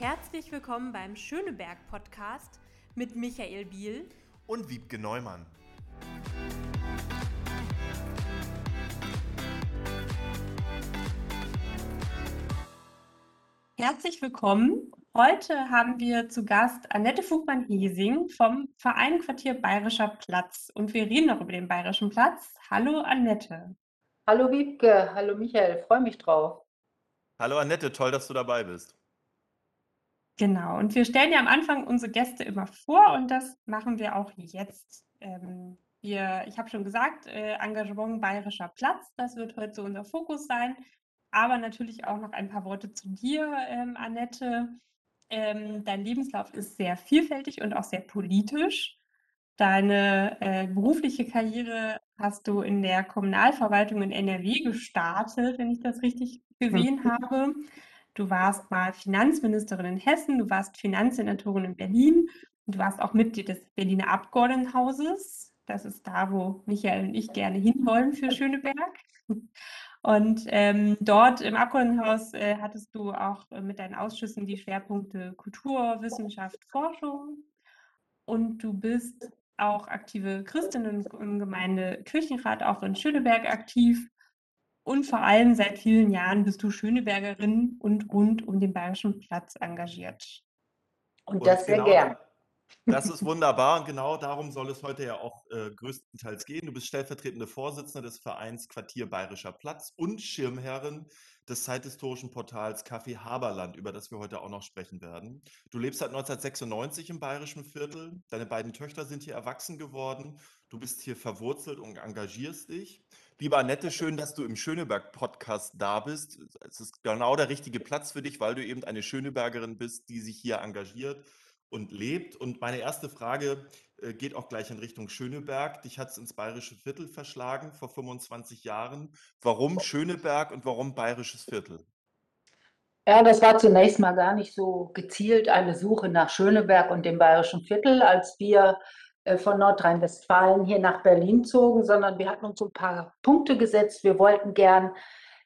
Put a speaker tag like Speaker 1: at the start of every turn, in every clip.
Speaker 1: Herzlich willkommen beim Schöneberg Podcast mit Michael Biel
Speaker 2: und Wiebke Neumann.
Speaker 1: Herzlich willkommen. Heute haben wir zu Gast Annette Fugmann-Hiesing vom Verein Quartier Bayerischer Platz und wir reden noch über den Bayerischen Platz. Hallo Annette.
Speaker 3: Hallo Wiebke, hallo Michael, freue mich drauf.
Speaker 2: Hallo Annette, toll, dass du dabei bist.
Speaker 1: Genau, und wir stellen ja am Anfang unsere Gäste immer vor und das machen wir auch jetzt. Ähm, wir, ich habe schon gesagt, äh, Engagement Bayerischer Platz, das wird heute so unser Fokus sein. Aber natürlich auch noch ein paar Worte zu dir, ähm, Annette. Ähm, dein Lebenslauf ist sehr vielfältig und auch sehr politisch. Deine äh, berufliche Karriere hast du in der Kommunalverwaltung in NRW gestartet, wenn ich das richtig gesehen mhm. habe. Du warst mal Finanzministerin in Hessen, du warst Finanzsenatorin in Berlin und du warst auch Mitglied des Berliner Abgeordnetenhauses. Das ist da, wo Michael und ich gerne hinwollen für Schöneberg. Und ähm, dort im Abgeordnetenhaus äh, hattest du auch äh, mit deinen Ausschüssen die Schwerpunkte Kultur, Wissenschaft, Forschung. Und du bist auch aktive Christin im Gemeinde Kirchenrat, auch in Schöneberg aktiv. Und vor allem seit vielen Jahren bist du Schönebergerin und rund um den Bayerischen Platz engagiert.
Speaker 3: Und das sehr genau, gern.
Speaker 2: Das ist wunderbar und genau darum soll es heute ja auch äh, größtenteils gehen. Du bist stellvertretende Vorsitzende des Vereins Quartier Bayerischer Platz und Schirmherrin des zeithistorischen Portals Café Haberland, über das wir heute auch noch sprechen werden. Du lebst seit 1996 im Bayerischen Viertel. Deine beiden Töchter sind hier erwachsen geworden. Du bist hier verwurzelt und engagierst dich. Liebe Annette, schön, dass du im Schöneberg-Podcast da bist. Es ist genau der richtige Platz für dich, weil du eben eine Schönebergerin bist, die sich hier engagiert und lebt. Und meine erste Frage äh, geht auch gleich in Richtung Schöneberg. Dich hat es ins Bayerische Viertel verschlagen vor 25 Jahren. Warum Schöneberg und warum Bayerisches Viertel?
Speaker 3: Ja, das war zunächst mal gar nicht so gezielt eine Suche nach Schöneberg und dem Bayerischen Viertel, als wir von Nordrhein-Westfalen hier nach Berlin zogen, sondern wir hatten uns ein paar Punkte gesetzt. Wir wollten gern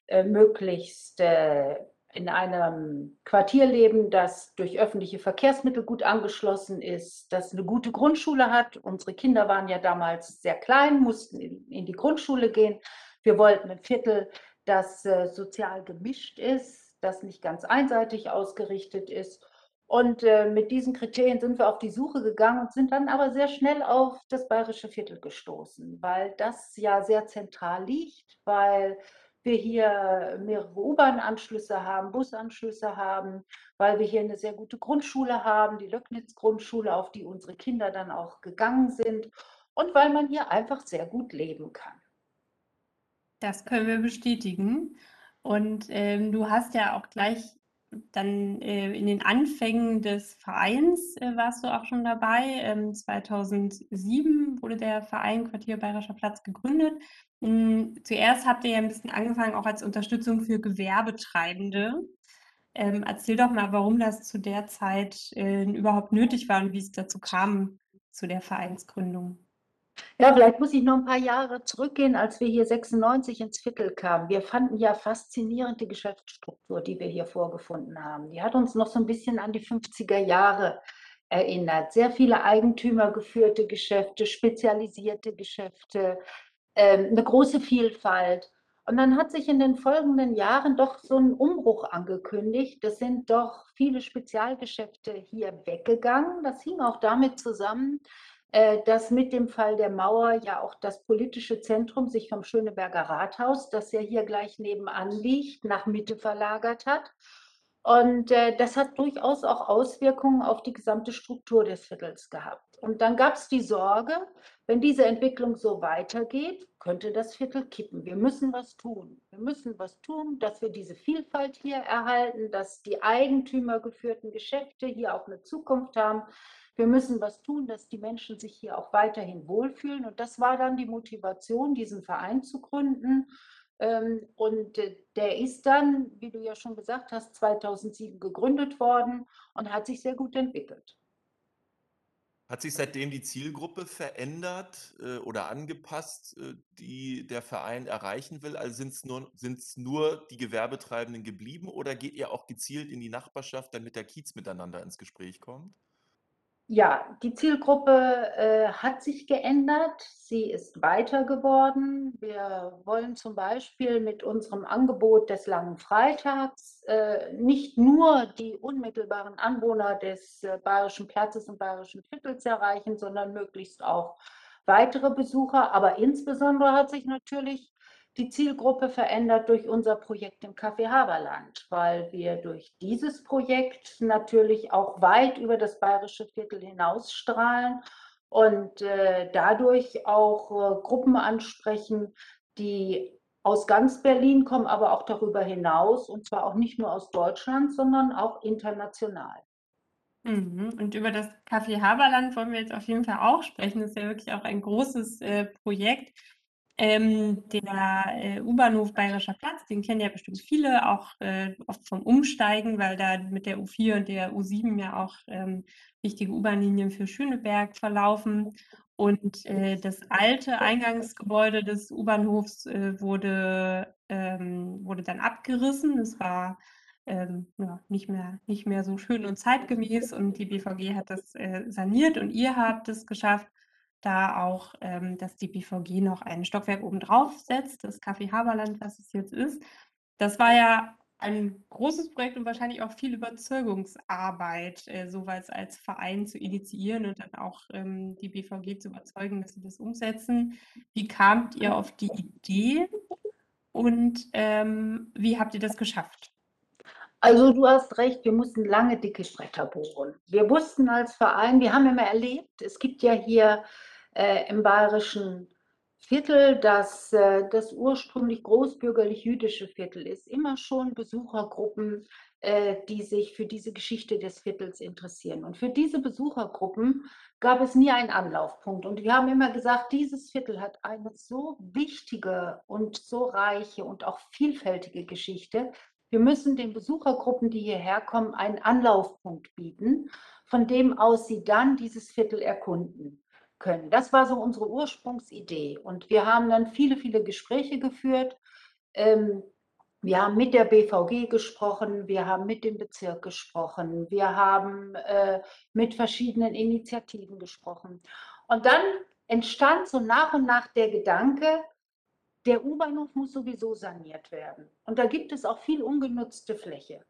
Speaker 3: äh, möglichst äh, in einem Quartier leben, das durch öffentliche Verkehrsmittel gut angeschlossen ist, das eine gute Grundschule hat. Unsere Kinder waren ja damals sehr klein, mussten in, in die Grundschule gehen. Wir wollten ein Viertel, das äh, sozial gemischt ist, das nicht ganz einseitig ausgerichtet ist. Und äh, mit diesen Kriterien sind wir auf die Suche gegangen und sind dann aber sehr schnell auf das bayerische Viertel gestoßen, weil das ja sehr zentral liegt, weil wir hier mehrere U-Bahn-Anschlüsse haben, Busanschlüsse haben, weil wir hier eine sehr gute Grundschule haben, die Löcknitz-Grundschule, auf die unsere Kinder dann auch gegangen sind und weil man hier einfach sehr gut leben kann.
Speaker 1: Das können wir bestätigen. Und ähm, du hast ja auch gleich dann äh, in den Anfängen des Vereins äh, warst du auch schon dabei. Ähm, 2007 wurde der Verein Quartier Bayerischer Platz gegründet. Ähm, zuerst habt ihr ja ein bisschen angefangen, auch als Unterstützung für Gewerbetreibende. Ähm, erzähl doch mal, warum das zu der Zeit äh, überhaupt nötig war und wie es dazu kam, zu der Vereinsgründung.
Speaker 3: Ja, vielleicht muss ich noch ein paar Jahre zurückgehen, als wir hier 96 ins Viertel kamen. Wir fanden ja faszinierend die Geschäftsstruktur, die wir hier vorgefunden haben. Die hat uns noch so ein bisschen an die 50er Jahre erinnert. Sehr viele eigentümergeführte Geschäfte, spezialisierte Geschäfte, ähm, eine große Vielfalt. Und dann hat sich in den folgenden Jahren doch so ein Umbruch angekündigt. Es sind doch viele Spezialgeschäfte hier weggegangen. Das hing auch damit zusammen, dass mit dem Fall der Mauer ja auch das politische Zentrum sich vom Schöneberger Rathaus, das ja hier gleich nebenan liegt, nach Mitte verlagert hat. Und äh, das hat durchaus auch Auswirkungen auf die gesamte Struktur des Viertels gehabt. Und dann gab es die Sorge, wenn diese Entwicklung so weitergeht, könnte das Viertel kippen. Wir müssen was tun. Wir müssen was tun, dass wir diese Vielfalt hier erhalten, dass die eigentümergeführten Geschäfte hier auch eine Zukunft haben, wir müssen was tun, dass die Menschen sich hier auch weiterhin wohlfühlen. Und das war dann die Motivation, diesen Verein zu gründen. Ähm, und äh, der ist dann, wie du ja schon gesagt hast, 2007 gegründet worden und hat sich sehr gut entwickelt.
Speaker 2: Hat sich seitdem die Zielgruppe verändert, äh, oder angepasst, äh, die der Verein erreichen will? Also, sind's nur sind's nur die Gewerbetreibenden geblieben oder geht ihr auch gezielt in die Nachbarschaft, damit der Kiez miteinander ins Gespräch kommt?
Speaker 3: Ja, die Zielgruppe, äh, hat sich geändert. Sie ist weiter geworden. Wir wollen zum Beispiel mit unserem Angebot des Langen Freitags, äh, nicht nur die unmittelbaren Anwohner des, äh, Bayerischen Platzes und Bayerischen Viertels erreichen, sondern möglichst auch weitere Besucher. Aber insbesondere hat sich natürlich die Zielgruppe verändert durch unser Projekt im Café Haberland, weil wir durch dieses Projekt natürlich auch weit über das bayerische Viertel hinausstrahlen und äh, dadurch auch äh, Gruppen ansprechen, die aus ganz Berlin kommen, aber auch darüber hinaus und zwar auch nicht nur aus Deutschland, sondern auch international.
Speaker 1: Mhm. Und über das Café Haberland wollen wir jetzt auf jeden Fall auch sprechen. Das ist ja wirklich auch ein großes äh, Projekt. Ähm, der äh, U-Bahnhof Bayerischer Platz, den kennen ja bestimmt viele, auch äh, oft vom Umsteigen, weil da mit der U4 und der U7 ja auch ähm, wichtige U-Bahn-Linien für Schöneberg verlaufen. Und äh, das alte Eingangsgebäude des U-Bahnhofs äh, wurde, ähm, wurde dann abgerissen. Es war ähm, ja, nicht, mehr, nicht mehr so schön und zeitgemäß und die BVG hat das äh, saniert und ihr habt es geschafft, da auch, ähm, dass die BVG noch ein Stockwerk obendrauf setzt, das Café Haberland, was es jetzt ist. Das war ja ein großes Projekt und wahrscheinlich auch viel Überzeugungsarbeit, äh, sowas als Verein zu initiieren und dann auch ähm, die BVG zu überzeugen, dass sie das umsetzen. Wie kamt ihr auf die Idee und ähm, wie habt ihr das geschafft?
Speaker 3: Also du hast recht, wir mussten lange dicke Bretter bohren. Wir wussten als Verein, wir haben immer erlebt, es gibt ja hier äh, im bayerischen Viertel, das äh, das ursprünglich großbürgerlich-jüdische Viertel ist, immer schon Besuchergruppen, äh, die sich für diese Geschichte des Viertels interessieren. Und für diese Besuchergruppen gab es nie einen Anlaufpunkt. Und wir haben immer gesagt, dieses Viertel hat eine so wichtige und so reiche und auch vielfältige Geschichte. Wir müssen den Besuchergruppen, die hierher kommen, einen Anlaufpunkt bieten, von dem aus sie dann dieses Viertel erkunden können. Das war so unsere Ursprungsidee. Und wir haben dann viele, viele Gespräche geführt. Ähm, wir haben mit der BVG gesprochen, wir haben mit dem Bezirk gesprochen, wir haben äh, mit verschiedenen Initiativen gesprochen. Und dann entstand so nach und nach der Gedanke, der U-Bahnhof muss sowieso saniert werden. Und da gibt es auch viel ungenutzte Fläche.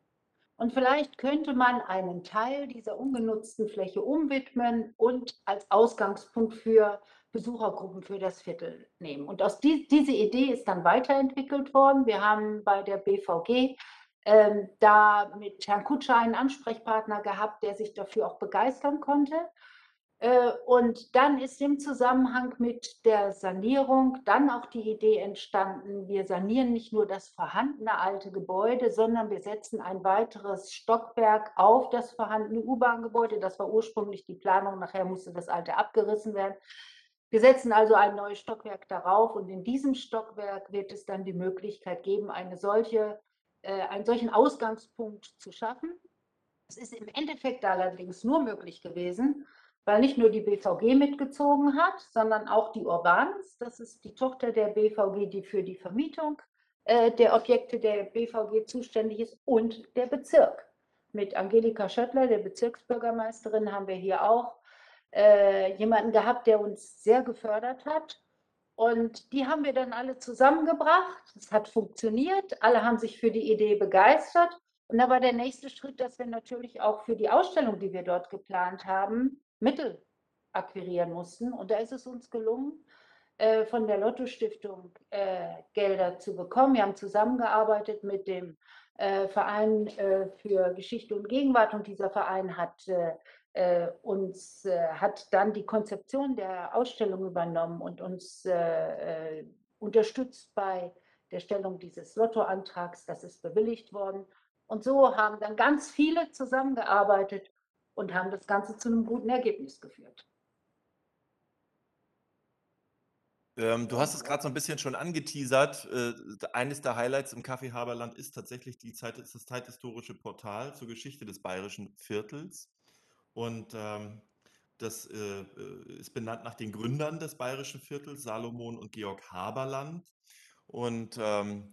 Speaker 3: Und vielleicht könnte man einen Teil dieser ungenutzten Fläche umwidmen und als Ausgangspunkt für Besuchergruppen für das Viertel nehmen. Und aus die, diese Idee ist dann weiterentwickelt worden. Wir haben bei der BVG ähm, da mit Herrn Kutscher einen Ansprechpartner gehabt, der sich dafür auch begeistern konnte. Äh, und dann ist im Zusammenhang mit der Sanierung dann auch die Idee entstanden, wir sanieren nicht nur das vorhandene alte Gebäude, sondern wir setzen ein weiteres Stockwerk auf das vorhandene U-Bahn-Gebäude. Das war ursprünglich die Planung, nachher musste das alte abgerissen werden. Wir setzen also ein neues Stockwerk darauf und in diesem Stockwerk wird es dann die Möglichkeit geben, eine solche, äh, einen solchen Ausgangspunkt zu schaffen. Es ist im Endeffekt allerdings nur möglich gewesen, weil nicht nur die BVG mitgezogen hat, sondern auch die Urbans. Das ist die Tochter der BVG, die für die Vermietung äh, der Objekte der BVG zuständig ist und der Bezirk. Mit Angelika Schöttler, der Bezirksbürgermeisterin, haben wir hier auch äh, jemanden gehabt, der uns sehr gefördert hat. Und die haben wir dann alle zusammengebracht. Es hat funktioniert. Alle haben sich für die Idee begeistert. Und da war der nächste Schritt, dass wir natürlich auch für die Ausstellung, die wir dort geplant haben, Mittel akquirieren mussten. Und da ist es uns gelungen, äh, von der Lotto Stiftung äh, Gelder zu bekommen. Wir haben zusammengearbeitet mit dem äh, Verein für Geschichte und Gegenwart und dieser Verein hat uns hat dann die Konzeption der Ausstellung übernommen und uns unterstützt bei der Stellung dieses Lottoantrags. Das ist bewilligt worden. Und so haben dann ganz viele zusammengearbeitet und haben das Ganze zu einem guten Ergebnis geführt.
Speaker 2: Ähm, du hast es gerade so ein bisschen schon angeteasert. Äh, eines der Highlights im Café Haberland ist tatsächlich die Zeit, das zeithistorische Portal zur Geschichte des bayerischen Viertels. Und ähm, Das äh, äh, ist benannt nach den Gründern des bayerischen Viertels, Salomon und Georg Haberland. Und ähm,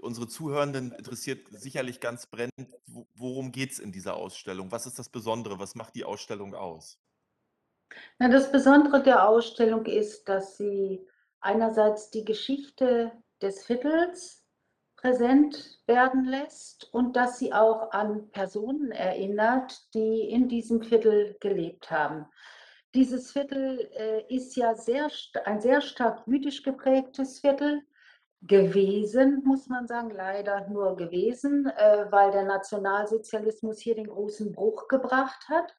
Speaker 2: unsere Zuhörenden interessiert sicherlich ganz brennend, worum geht es in dieser Ausstellung? Was ist das Besondere? Was macht die Ausstellung aus?
Speaker 3: Na, das Besondere der Ausstellung ist, dass sie einerseits die Geschichte des Viertels präsent werden lässt und dass sie auch an Personen erinnert, die in diesem Viertel gelebt haben. Dieses Viertel äh, ist ja sehr, ein sehr stark jüdisch geprägtes Viertel gewesen, muss man sagen, leider nur gewesen, äh, weil der Nationalsozialismus hier den großen Bruch gebracht hat.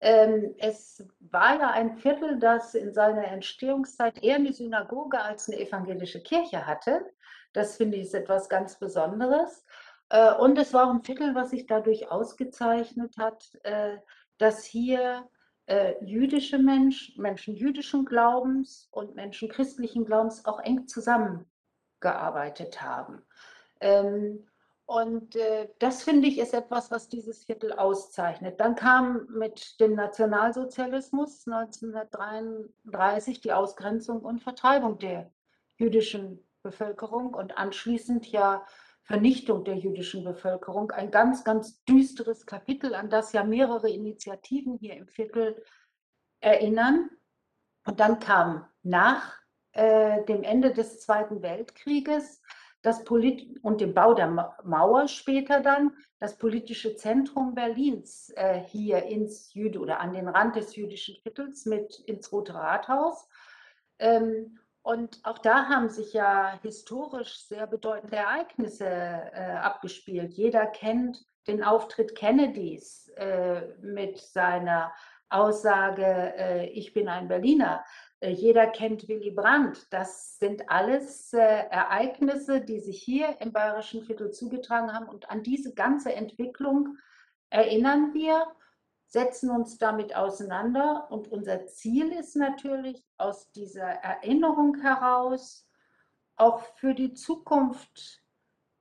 Speaker 3: Ähm, es war ja ein Viertel, das in seiner Entstehungszeit eher eine Synagoge als eine evangelische Kirche hatte. Das finde ich ist etwas ganz Besonderes. Äh, und es war ein Viertel, was sich dadurch ausgezeichnet hat, äh, dass hier äh, jüdische Menschen, Menschen jüdischen Glaubens und Menschen christlichen Glaubens auch eng zusammengearbeitet haben. Ähm, und äh, das finde ich ist etwas, was dieses Viertel auszeichnet. Dann kam mit dem Nationalsozialismus 1933 die Ausgrenzung und Vertreibung der jüdischen Bevölkerung und anschließend ja Vernichtung der jüdischen Bevölkerung. Ein ganz, ganz düsteres Kapitel, an das ja mehrere Initiativen hier im Viertel erinnern. Und dann kam nach äh, dem Ende des Zweiten Weltkrieges das Polit und dem Bau der Mauer später dann das politische Zentrum Berlins äh, hier ins Jüde oder an den Rand des jüdischen Viertels mit ins Rote Rathaus. Ähm, und auch da haben sich ja historisch sehr bedeutende Ereignisse äh, abgespielt. Jeder kennt den Auftritt Kennedys äh, mit seiner Aussage, äh, ich bin ein Berliner. Äh, jeder kennt Willy Brandt. Das sind alles äh, Ereignisse, die sich hier im Bayerischen Viertel zugetragen haben. Und an diese ganze Entwicklung erinnern wir, setzen uns damit auseinander. Und unser Ziel ist natürlich, aus dieser Erinnerung heraus auch für die Zukunft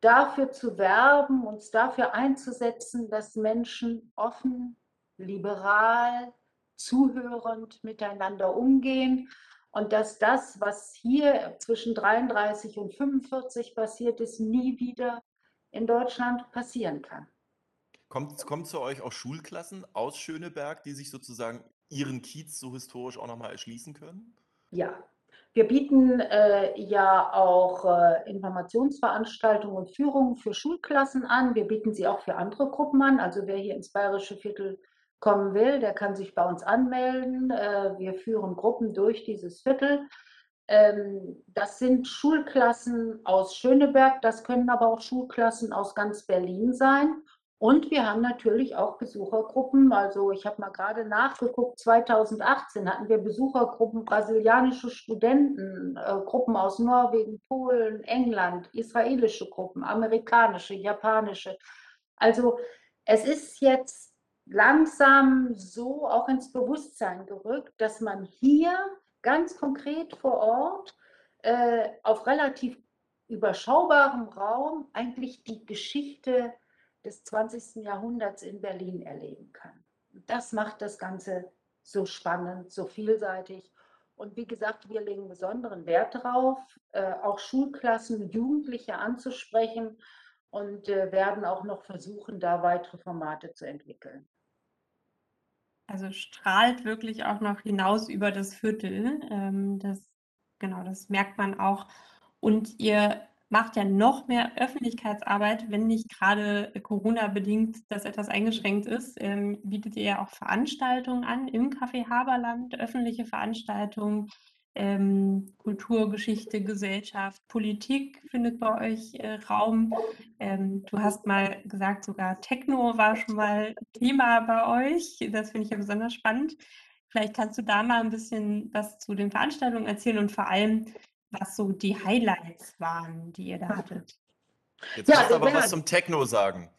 Speaker 3: dafür zu werben, uns dafür einzusetzen, dass Menschen offen, liberal, zuhörend miteinander umgehen und dass das, was hier zwischen 33 und 45 passiert ist, nie wieder in Deutschland passieren kann.
Speaker 2: Kommt, kommt zu euch auch Schulklassen aus Schöneberg, die sich sozusagen ihren Kiez so historisch auch nochmal erschließen können?
Speaker 3: Ja, wir bieten äh, ja auch äh, Informationsveranstaltungen und Führungen für Schulklassen an. Wir bieten sie auch für andere Gruppen an. Also wer hier ins Bayerische Viertel kommen will, der kann sich bei uns anmelden. Äh, wir führen Gruppen durch dieses Viertel. Ähm, das sind Schulklassen aus Schöneberg, das können aber auch Schulklassen aus ganz Berlin sein. Und wir haben natürlich auch Besuchergruppen. Also ich habe mal gerade nachgeguckt, 2018 hatten wir Besuchergruppen, brasilianische Studenten, äh, Gruppen aus Norwegen, Polen, England, israelische Gruppen, amerikanische, japanische. Also es ist jetzt langsam so auch ins Bewusstsein gerückt, dass man hier ganz konkret vor Ort äh, auf relativ überschaubarem Raum eigentlich die Geschichte des 20. Jahrhunderts in Berlin erleben kann. Das macht das Ganze so spannend, so vielseitig. Und wie gesagt, wir legen besonderen Wert darauf, äh, auch Schulklassen, Jugendliche anzusprechen und äh, werden auch noch versuchen, da weitere Formate zu entwickeln.
Speaker 1: Also strahlt wirklich auch noch hinaus über das Viertel. Ähm, das, genau, das merkt man auch. Und ihr macht ja noch mehr Öffentlichkeitsarbeit, wenn nicht gerade Corona-bedingt das etwas eingeschränkt ist. Ähm, bietet ihr ja auch Veranstaltungen an im Café Haberland, öffentliche Veranstaltungen, ähm, Kultur, Geschichte, Gesellschaft, Politik findet bei euch äh, Raum. Ähm, du hast mal gesagt, sogar Techno war schon mal Thema bei euch. Das finde ich ja besonders spannend. Vielleicht kannst du da mal ein bisschen was zu den Veranstaltungen erzählen und vor allem, was so die Highlights waren, die ihr da hattet.
Speaker 2: Jetzt ja, musst du aber was zum Techno sagen.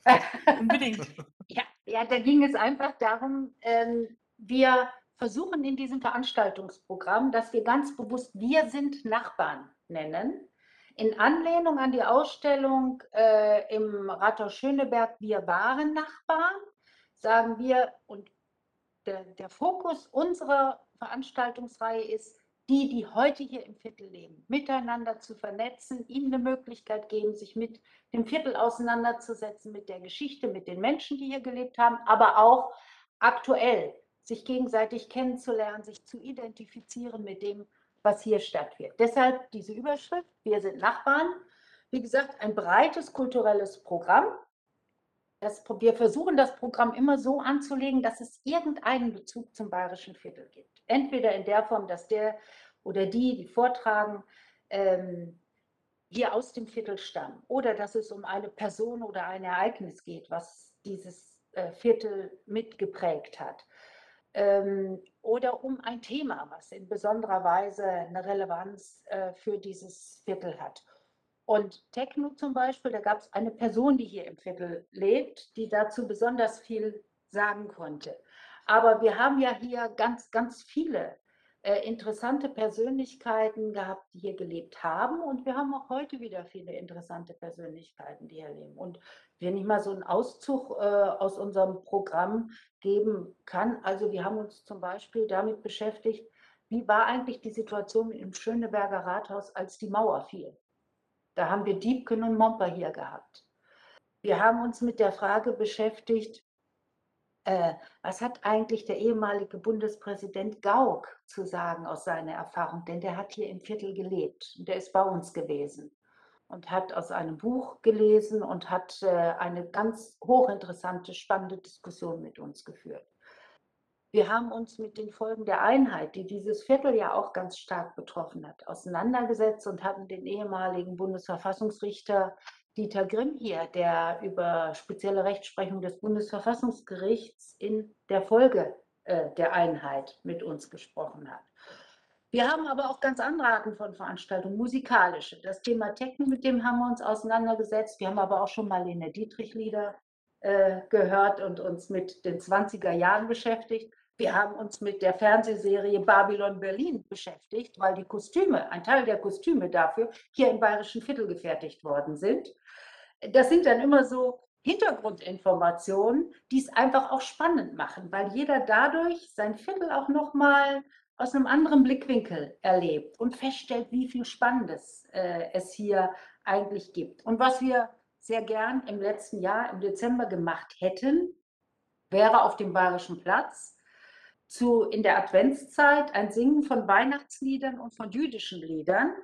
Speaker 3: Unbedingt. ja, ja, da ging es einfach darum, ähm, wir versuchen in diesem Veranstaltungsprogramm, dass wir ganz bewusst Wir sind Nachbarn nennen. In Anlehnung an die Ausstellung äh, im Rathaus Schöneberg Wir waren Nachbarn, sagen wir und der, der Fokus unserer Veranstaltungsreihe ist, die, die heute hier im Viertel leben, miteinander zu vernetzen, ihnen eine Möglichkeit geben, sich mit dem Viertel auseinanderzusetzen, mit der Geschichte, mit den Menschen, die hier gelebt haben, aber auch aktuell sich gegenseitig kennenzulernen, sich zu identifizieren mit dem, was hier stattfindet. Deshalb diese Überschrift, wir sind Nachbarn. Wie gesagt, ein breites kulturelles Programm. Das, wir versuchen das Programm immer so anzulegen, dass es irgendeinen Bezug zum bayerischen Viertel gibt. Entweder in der Form, dass der oder die, die vortragen, ähm, hier aus dem Viertel stammen oder dass es um eine Person oder ein Ereignis geht, was dieses äh, Viertel mitgeprägt hat. Ähm, oder um ein Thema, was in besonderer Weise eine Relevanz äh, für dieses Viertel hat. Und Techno zum Beispiel, da gab es eine Person, die hier im Viertel lebt, die dazu besonders viel sagen konnte. Aber wir haben ja hier ganz, ganz viele äh, interessante Persönlichkeiten gehabt, die hier gelebt haben. Und wir haben auch heute wieder viele interessante Persönlichkeiten, die hier leben. Und wenn ich mal so einen Auszug äh, aus unserem Programm geben kann, also wir haben uns zum Beispiel damit beschäftigt, wie war eigentlich die Situation im Schöneberger Rathaus, als die Mauer fiel. Da haben wir Diebken und Momper hier gehabt. Wir haben uns mit der Frage beschäftigt, äh, was hat eigentlich der ehemalige Bundespräsident Gauck zu sagen aus seiner Erfahrung? Denn der hat hier im Viertel gelebt und der ist bei uns gewesen und hat aus einem Buch gelesen und hat äh, eine ganz hochinteressante, spannende Diskussion mit uns geführt. Wir haben uns mit den Folgen der Einheit, die dieses Viertel ja auch ganz stark betroffen hat, auseinandergesetzt und hatten den ehemaligen Bundesverfassungsrichter Dieter Grimm hier, der über spezielle Rechtsprechung des Bundesverfassungsgerichts in der Folge äh, der Einheit mit uns gesprochen hat. Wir haben aber auch ganz andere Arten von Veranstaltungen, musikalische. Das Thema Techno, mit dem haben wir uns auseinandergesetzt. Wir haben aber auch schon mal Lene Dietrich-Lieder äh, gehört und uns mit den 20er Jahren beschäftigt. Wir haben uns mit der Fernsehserie Babylon Berlin beschäftigt, weil die Kostüme, ein Teil der Kostüme dafür hier im Bayerischen Viertel gefertigt worden sind. Das sind dann immer so Hintergrundinformationen, die es einfach auch spannend machen, weil jeder dadurch sein Viertel auch nochmal aus einem anderen Blickwinkel erlebt und feststellt, wie viel Spannendes äh, es hier eigentlich gibt. Und was wir sehr gern im letzten Jahr, im Dezember gemacht hätten, wäre auf dem Bayerischen Platz zu, in der Adventszeit ein Singen von Weihnachtsliedern und von jüdischen Liedern.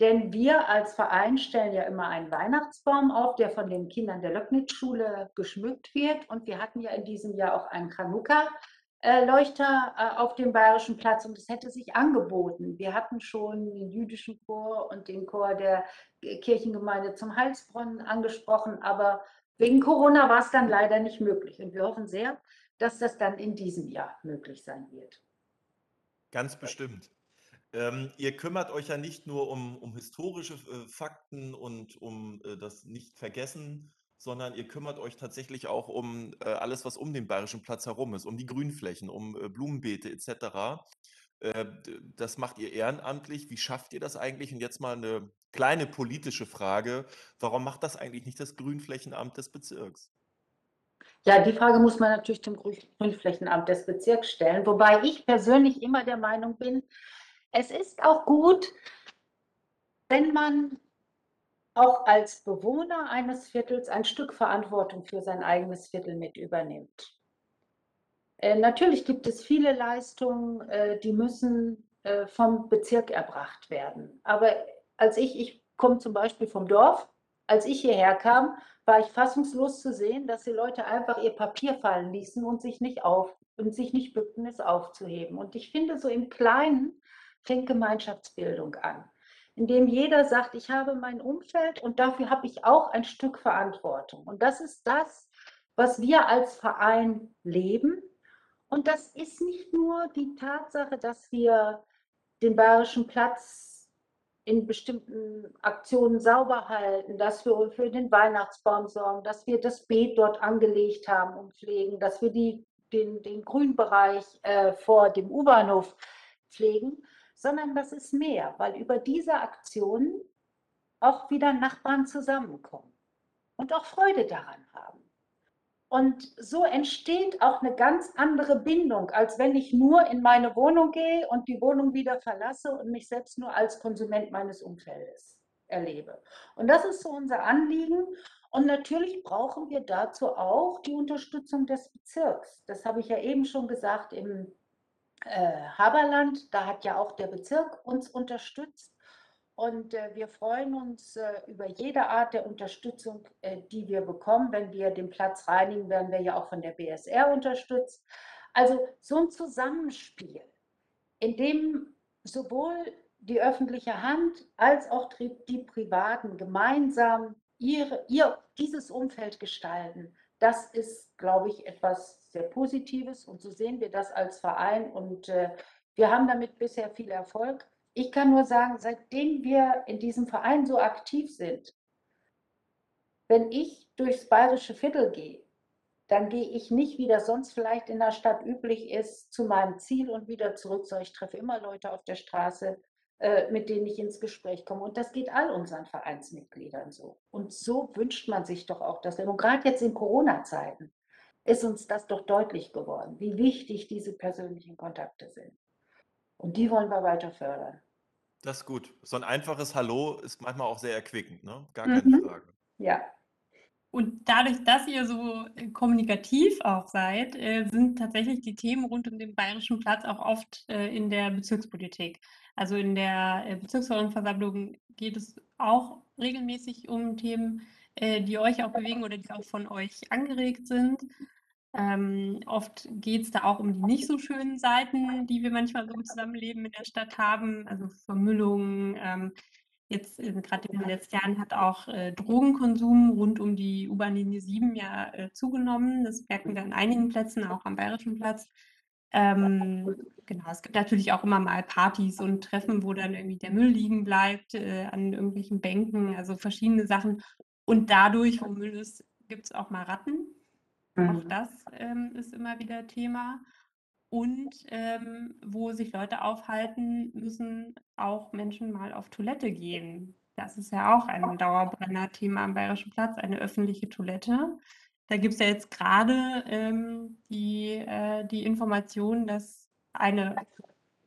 Speaker 3: Denn wir als Verein stellen ja immer einen Weihnachtsbaum auf, der von den Kindern der Löcknitz-Schule geschmückt wird. Und wir hatten ja in diesem Jahr auch einen Chanukka äh, auf dem Bayerischen Platz und es hätte sich angeboten. Wir hatten schon den jüdischen Chor und den Chor der Kirchengemeinde zum Heilsbrunnen angesprochen, aber wegen Corona war es dann leider nicht möglich. Und wir hoffen sehr, dass das dann in diesem Jahr möglich sein wird.
Speaker 2: Ganz bestimmt. Ähm, ihr kümmert euch ja nicht nur um, um historische äh, Fakten und um äh, das Nicht-Vergessen sondern ihr kümmert euch tatsächlich auch um äh, alles, was um den Bayerischen Platz herum ist, um die Grünflächen, um äh, Blumenbeete etc. Äh, das macht ihr ehrenamtlich. Wie schafft ihr das eigentlich? Und jetzt mal eine kleine politische Frage. Warum macht das eigentlich nicht das Grünflächenamt des Bezirks?
Speaker 3: Ja, die Frage muss man natürlich dem Grünflächenamt des Bezirks stellen, wobei ich persönlich immer der Meinung bin, es ist auch gut, wenn man auch als Bewohner eines Viertels ein Stück Verantwortung für sein eigenes Viertel mit übernimmt. Äh, natürlich gibt es viele Leistungen, äh, die müssen äh, vom Bezirk erbracht werden. Aber als ich, ich komme zum Beispiel vom Dorf, als ich hierher kam, war ich fassungslos zu sehen, dass die Leute einfach ihr Papier fallen ließen und sich nicht auf und sich nicht bückten, es aufzuheben. Und ich finde, so im Kleinen fängt Gemeinschaftsbildung an in dem jeder sagt, ich habe mein Umfeld und dafür habe ich auch ein Stück Verantwortung. Und das ist das, was wir als Verein leben. Und das ist nicht nur die Tatsache, dass wir den Bayerischen Platz in bestimmten Aktionen sauber halten, dass wir für den Weihnachtsbaum sorgen, dass wir das Beet dort angelegt haben und pflegen, dass wir die, den, den Grünbereich äh, vor dem U-Bahnhof pflegen, sondern das ist mehr, weil über diese Aktionen auch wieder Nachbarn zusammenkommen und auch Freude daran haben. Und so entsteht auch eine ganz andere Bindung, als wenn ich nur in meine Wohnung gehe und die Wohnung wieder verlasse und mich selbst nur als Konsument meines Umfeldes erlebe. Und das ist so unser Anliegen. Und natürlich brauchen wir dazu auch die Unterstützung des Bezirks. Das habe ich ja eben schon gesagt im äh, Haberland. Da hat ja auch der Bezirk uns unterstützt. Und äh, wir freuen uns äh, über jede Art der Unterstützung, äh, die wir bekommen. Wenn wir den Platz reinigen, werden wir ja auch von der BSR unterstützt. Also so ein Zusammenspiel, in dem sowohl die öffentliche Hand als auch die, die Privaten gemeinsam ihre, ihr, dieses Umfeld gestalten, das ist, glaube ich, etwas sehr Positives. Und so sehen wir das als Verein. Und äh, wir haben damit bisher viel Erfolg. Ich kann nur sagen, seitdem wir in diesem Verein so aktiv sind, wenn ich durchs bayerische Viertel gehe, dann gehe ich nicht, wie das sonst vielleicht in der Stadt üblich ist, zu meinem Ziel und wieder zurück, sondern ich treffe immer Leute auf der Straße, äh, mit denen ich ins Gespräch komme. Und das geht all unseren Vereinsmitgliedern so. Und so wünscht man sich doch auch das. Und gerade jetzt in Corona-Zeiten ist uns das doch deutlich geworden, wie wichtig diese persönlichen Kontakte sind. Und die wollen wir weiter fördern.
Speaker 2: Das ist gut. So ein einfaches Hallo ist manchmal auch sehr erquickend, ne? Gar keine mhm. Frage.
Speaker 3: Ja.
Speaker 1: Und dadurch, dass ihr so äh, kommunikativ auch seid, äh, sind tatsächlich die Themen rund um den Bayerischen Platz auch oft äh, in der Bezirkspolitik. Also in der Bezirksversammlung geht es auch regelmäßig um Themen, die euch auch bewegen oder die auch von euch angeregt sind. Ähm, oft geht es da auch um die nicht so schönen Seiten, die wir manchmal so im Zusammenleben in der Stadt haben, also Vermüllung. Ähm, jetzt äh, gerade in den letzten Jahren hat auch äh, Drogenkonsum rund um die U-Bahn-Linie 7 ja äh, zugenommen. Das merken wir an einigen Plätzen, auch am Bayerischen Platz. Ähm, genau, es gibt natürlich auch immer mal Partys und Treffen, wo dann irgendwie der Müll liegen bleibt äh, an irgendwelchen Bänken, also verschiedene Sachen. Und dadurch, wo Müll ist, gibt es auch mal Ratten. Mhm. Auch das ähm, ist immer wieder Thema. Und ähm, wo sich Leute aufhalten, müssen auch Menschen mal auf Toilette gehen. Das ist ja auch ein Dauerbrenner-Thema am Bayerischen Platz, eine öffentliche Toilette. Da gibt es ja jetzt gerade ähm, die, äh, die Information, dass eine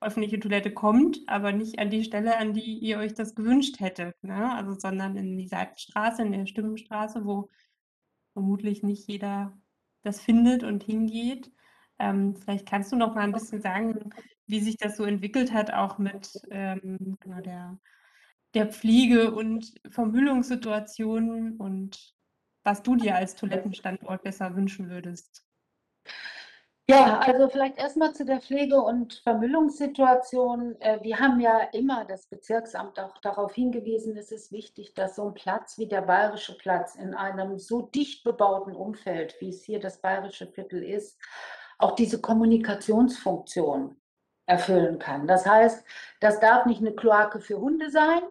Speaker 1: öffentliche Toilette kommt, aber nicht an die Stelle, an die ihr euch das gewünscht hättet, ne? Also, sondern in die Seitenstraße, in der Stimmenstraße, wo vermutlich nicht jeder das findet und hingeht. Ähm, vielleicht kannst du noch mal ein bisschen sagen, wie sich das so entwickelt hat, auch mit ähm, genau der, der Pflege und Vermüllungssituationen und was du dir als Toilettenstandort besser wünschen würdest.
Speaker 3: Ja, also vielleicht erstmal zu der Pflege- und Vermüllungssituation. Äh, wir haben ja immer das Bezirksamt auch darauf hingewiesen, es ist wichtig, dass so ein Platz wie der Bayerische Platz in einem so dicht bebauten Umfeld, wie es hier das Bayerische Viertel ist, auch diese Kommunikationsfunktion erfüllen kann. Das heißt, das darf nicht eine Kloake für Hunde sein,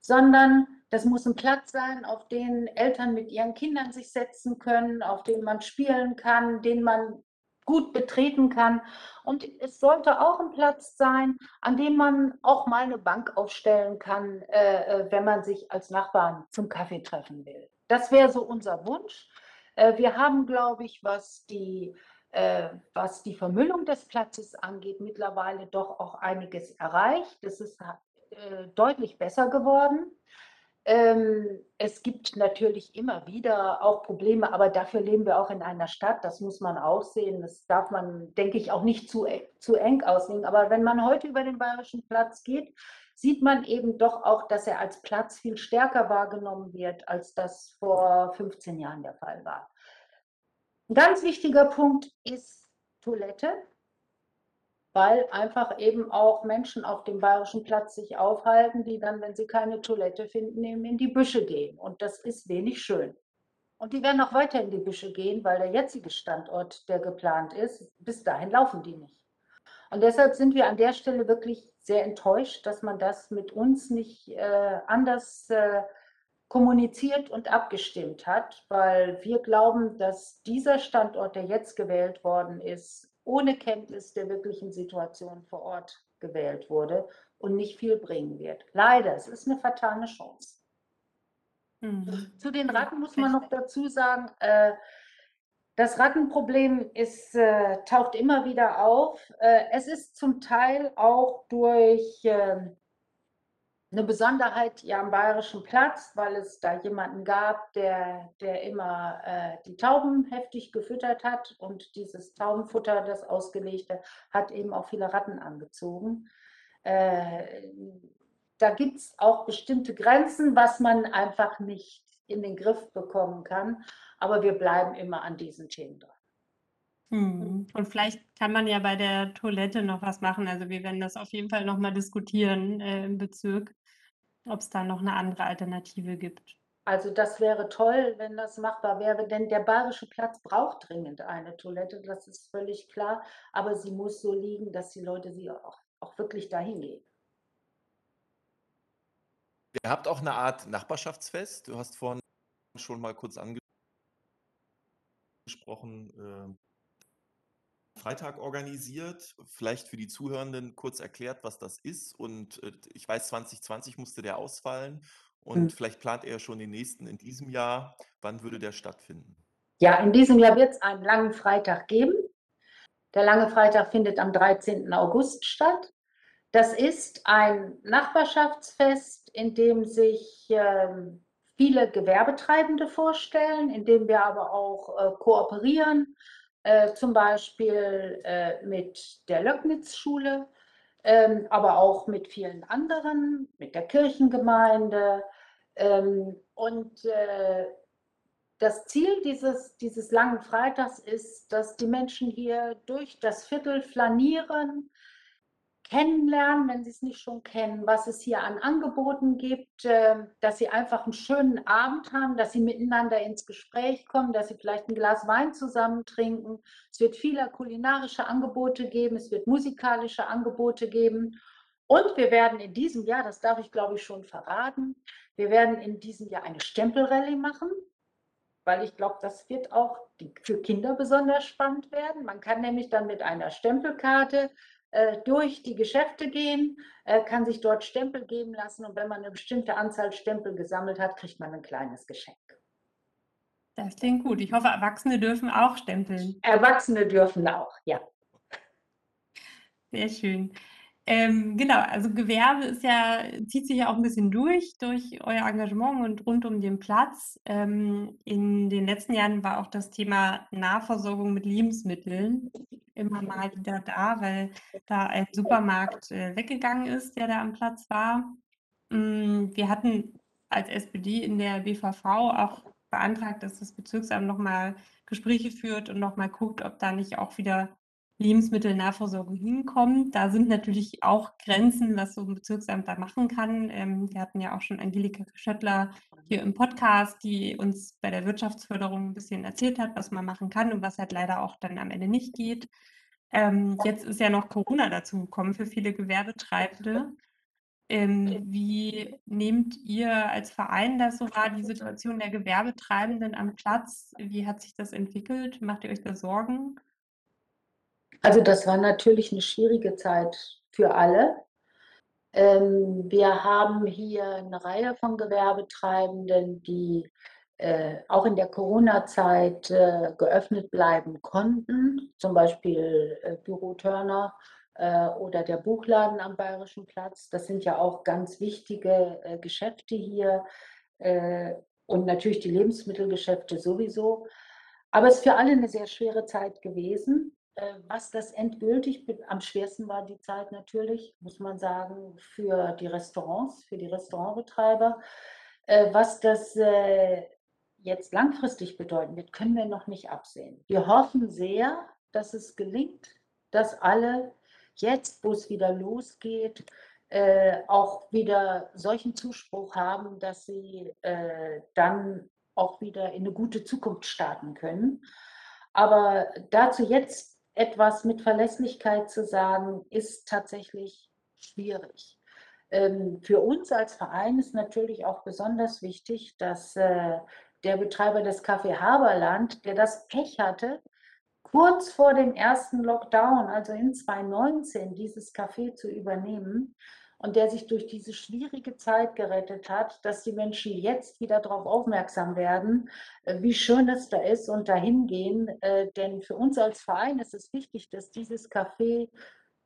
Speaker 3: sondern das muss ein Platz sein, auf den Eltern mit ihren Kindern sich setzen können, auf den man spielen kann, den man gut betreten kann. Und es sollte auch ein Platz sein, an dem man auch mal eine Bank aufstellen kann, äh, äh wenn man sich als Nachbarn zum Kaffee treffen will. Das wäre so unser Wunsch. Äh, wir haben, glaube ich, was die, äh, was die Vermüllung des Platzes angeht, mittlerweile doch auch einiges erreicht. Das ist äh, deutlich besser geworden. Ähm, es gibt natürlich immer wieder auch Probleme, aber dafür leben wir auch in einer Stadt. Das muss man auch sehen. Das darf man, denke ich, auch nicht zu, e, zu eng auslegen. Aber wenn man heute über den Bayerischen Platz geht, sieht man eben doch auch, dass er als Platz viel stärker wahrgenommen wird, als das vor 15 Jahren der Fall war. Ein ganz wichtiger Punkt ist Toilette weil einfach eben auch Menschen auf dem Bayerischen Platz sich aufhalten, die dann, wenn sie keine Toilette finden, eben in die Büsche gehen. Und das ist wenig schön. Und die werden auch weiter in die Büsche gehen, weil der jetzige Standort, der geplant ist, bis dahin laufen die nicht. Und deshalb sind wir an der Stelle wirklich sehr enttäuscht, dass man das mit uns nicht äh, anders äh, kommuniziert und abgestimmt hat, weil wir glauben, dass dieser Standort, der jetzt gewählt worden ist, ohne Kenntnis der wirklichen Situation vor Ort gewählt wurde und nicht viel bringen wird. Leider, es ist eine vertane Chance. Mhm. Zu den Ratten muss man noch dazu sagen, äh, Das Rattenproblem ist, äh, taucht immer wieder auf. Äh, es ist zum Teil auch durch äh, eine Besonderheit hier am Bayerischen Platz, weil es da jemanden gab, der, der immer äh, die Tauben heftig gefüttert hat und dieses Taubenfutter, das ausgelegte, hat eben auch viele Ratten angezogen. Äh, da gibt es auch bestimmte Grenzen, was man einfach nicht in den Griff bekommen kann, aber wir bleiben immer an diesen Themen dran.
Speaker 1: Hm. Und vielleicht kann man ja bei der Toilette noch was machen. Also wir werden das auf jeden Fall noch mal diskutieren äh, im Bezirk, ob es da noch eine andere Alternative gibt.
Speaker 3: Also das wäre toll, wenn das machbar wäre, denn der Bayerische Platz braucht dringend eine Toilette, das ist völlig klar, aber sie muss so liegen, dass die Leute sie auch, auch wirklich dahin gehen.
Speaker 2: Ihr habt auch eine Art Nachbarschaftsfest. Du hast vorhin schon mal kurz angesprochen, äh, Freitag organisiert. Vielleicht für die Zuhörenden kurz erklärt, was das ist. Und äh, ich weiß, 2020 musste der ausfallen. Und
Speaker 3: Hm.
Speaker 2: vielleicht plant er schon den nächsten in diesem Jahr. Wann würde der stattfinden?
Speaker 3: Ja, in diesem Jahr wird es einen langen Freitag geben. Der lange Freitag findet am 13. August statt. Das ist ein Nachbarschaftsfest, in dem sich ähm, viele Gewerbetreibende vorstellen, in dem wir aber auch äh, kooperieren, äh, zum Beispiel äh, mit der Löcknitz-Schule, ähm, aber auch mit vielen anderen, mit der Kirchengemeinde. Ähm, und äh, das Ziel dieses, dieses langen Freitags ist, dass die Menschen hier durch das Viertel flanieren, kennenlernen, wenn sie es nicht schon kennen, was es hier an Angeboten gibt, äh, dass sie einfach einen schönen Abend haben, dass sie miteinander ins Gespräch kommen, dass sie vielleicht ein Glas Wein zusammen trinken. Es wird viele kulinarische Angebote geben, es wird musikalische Angebote geben. Und wir werden in diesem Jahr, das darf ich glaube ich schon verraten, wir werden in diesem Jahr eine Stempelrallye machen, weil ich glaube, das wird auch für Kinder besonders spannend werden. Man kann nämlich dann mit einer Stempelkarte durch die Geschäfte gehen, äh, kann sich dort Stempel geben lassen und wenn man eine bestimmte Anzahl Stempel gesammelt hat, kriegt man ein kleines Geschenk.
Speaker 1: Das klingt gut. Ich hoffe, Erwachsene dürfen auch stempeln.
Speaker 3: Erwachsene dürfen auch, ja.
Speaker 1: Sehr schön. Ähm, genau, also Gewerbe ist ja, zieht sich ja auch ein bisschen durch, durch euer Engagement und rund um den Platz. Ähm, in den letzten Jahren war auch das Thema Nahversorgung mit Lebensmitteln immer mal wieder da, weil da ein Supermarkt äh, weggegangen ist, der da am Platz war. Mm, wir hatten als SPD in der BVV auch beantragt, dass das Bezirksamt nochmal Gespräche führt und nochmal guckt, ob da nicht auch wieder Lebensmittelnahversorgung hinkommt. Da sind natürlich auch Grenzen, was so ein Bezirksamt da machen kann. Ähm, wir hatten ja auch schon Angelika Schöttler hier im Podcast, die uns bei der Wirtschaftsförderung ein bisschen erzählt hat, was man machen kann und was halt leider auch dann am Ende nicht geht. Ähm, jetzt ist ja noch Corona dazu gekommen für viele Gewerbetreibende. Ähm, wie nehmt ihr als Verein das so wahr, die Situation der Gewerbetreibenden am Platz? Wie hat sich das entwickelt? Macht ihr euch da Sorgen?
Speaker 3: Also das war natürlich eine schwierige Zeit für alle. Ähm, wir haben hier eine Reihe von Gewerbetreibenden, die äh, auch in der Corona-Zeit äh, geöffnet bleiben konnten, zum Beispiel äh, Büro Turner äh, oder der Buchladen am Bayerischen Platz. Das sind ja auch ganz wichtige äh, Geschäfte hier äh, und natürlich die Lebensmittelgeschäfte sowieso. Aber es ist für alle eine sehr schwere Zeit gewesen. Äh, was das endgültig am schwersten war, die Zeit natürlich, muss man sagen, für die Restaurants, für die Restaurantbetreiber. Äh, was das äh, jetzt langfristig bedeuten wird, können wir noch nicht absehen. Wir hoffen sehr, dass es gelingt, dass alle jetzt, wo es wieder losgeht, auch wieder solchen Zuspruch haben, dass sie dann auch wieder in eine gute Zukunft starten können. Aber dazu jetzt etwas mit Verlässlichkeit zu sagen, ist tatsächlich schwierig. Ähm, für uns als Verein ist natürlich auch besonders wichtig, dass äh, der Betreiber des Café Haberland, der das Pech hatte, kurz vor dem ersten Lockdown, also in 2019, dieses Café zu übernehmen. Und der sich durch diese schwierige Zeit gerettet hat, dass die Menschen jetzt wieder darauf aufmerksam werden, äh, wie schön es da ist und dahin gehen. Äh, denn für uns als Verein ist es wichtig, dass dieses Café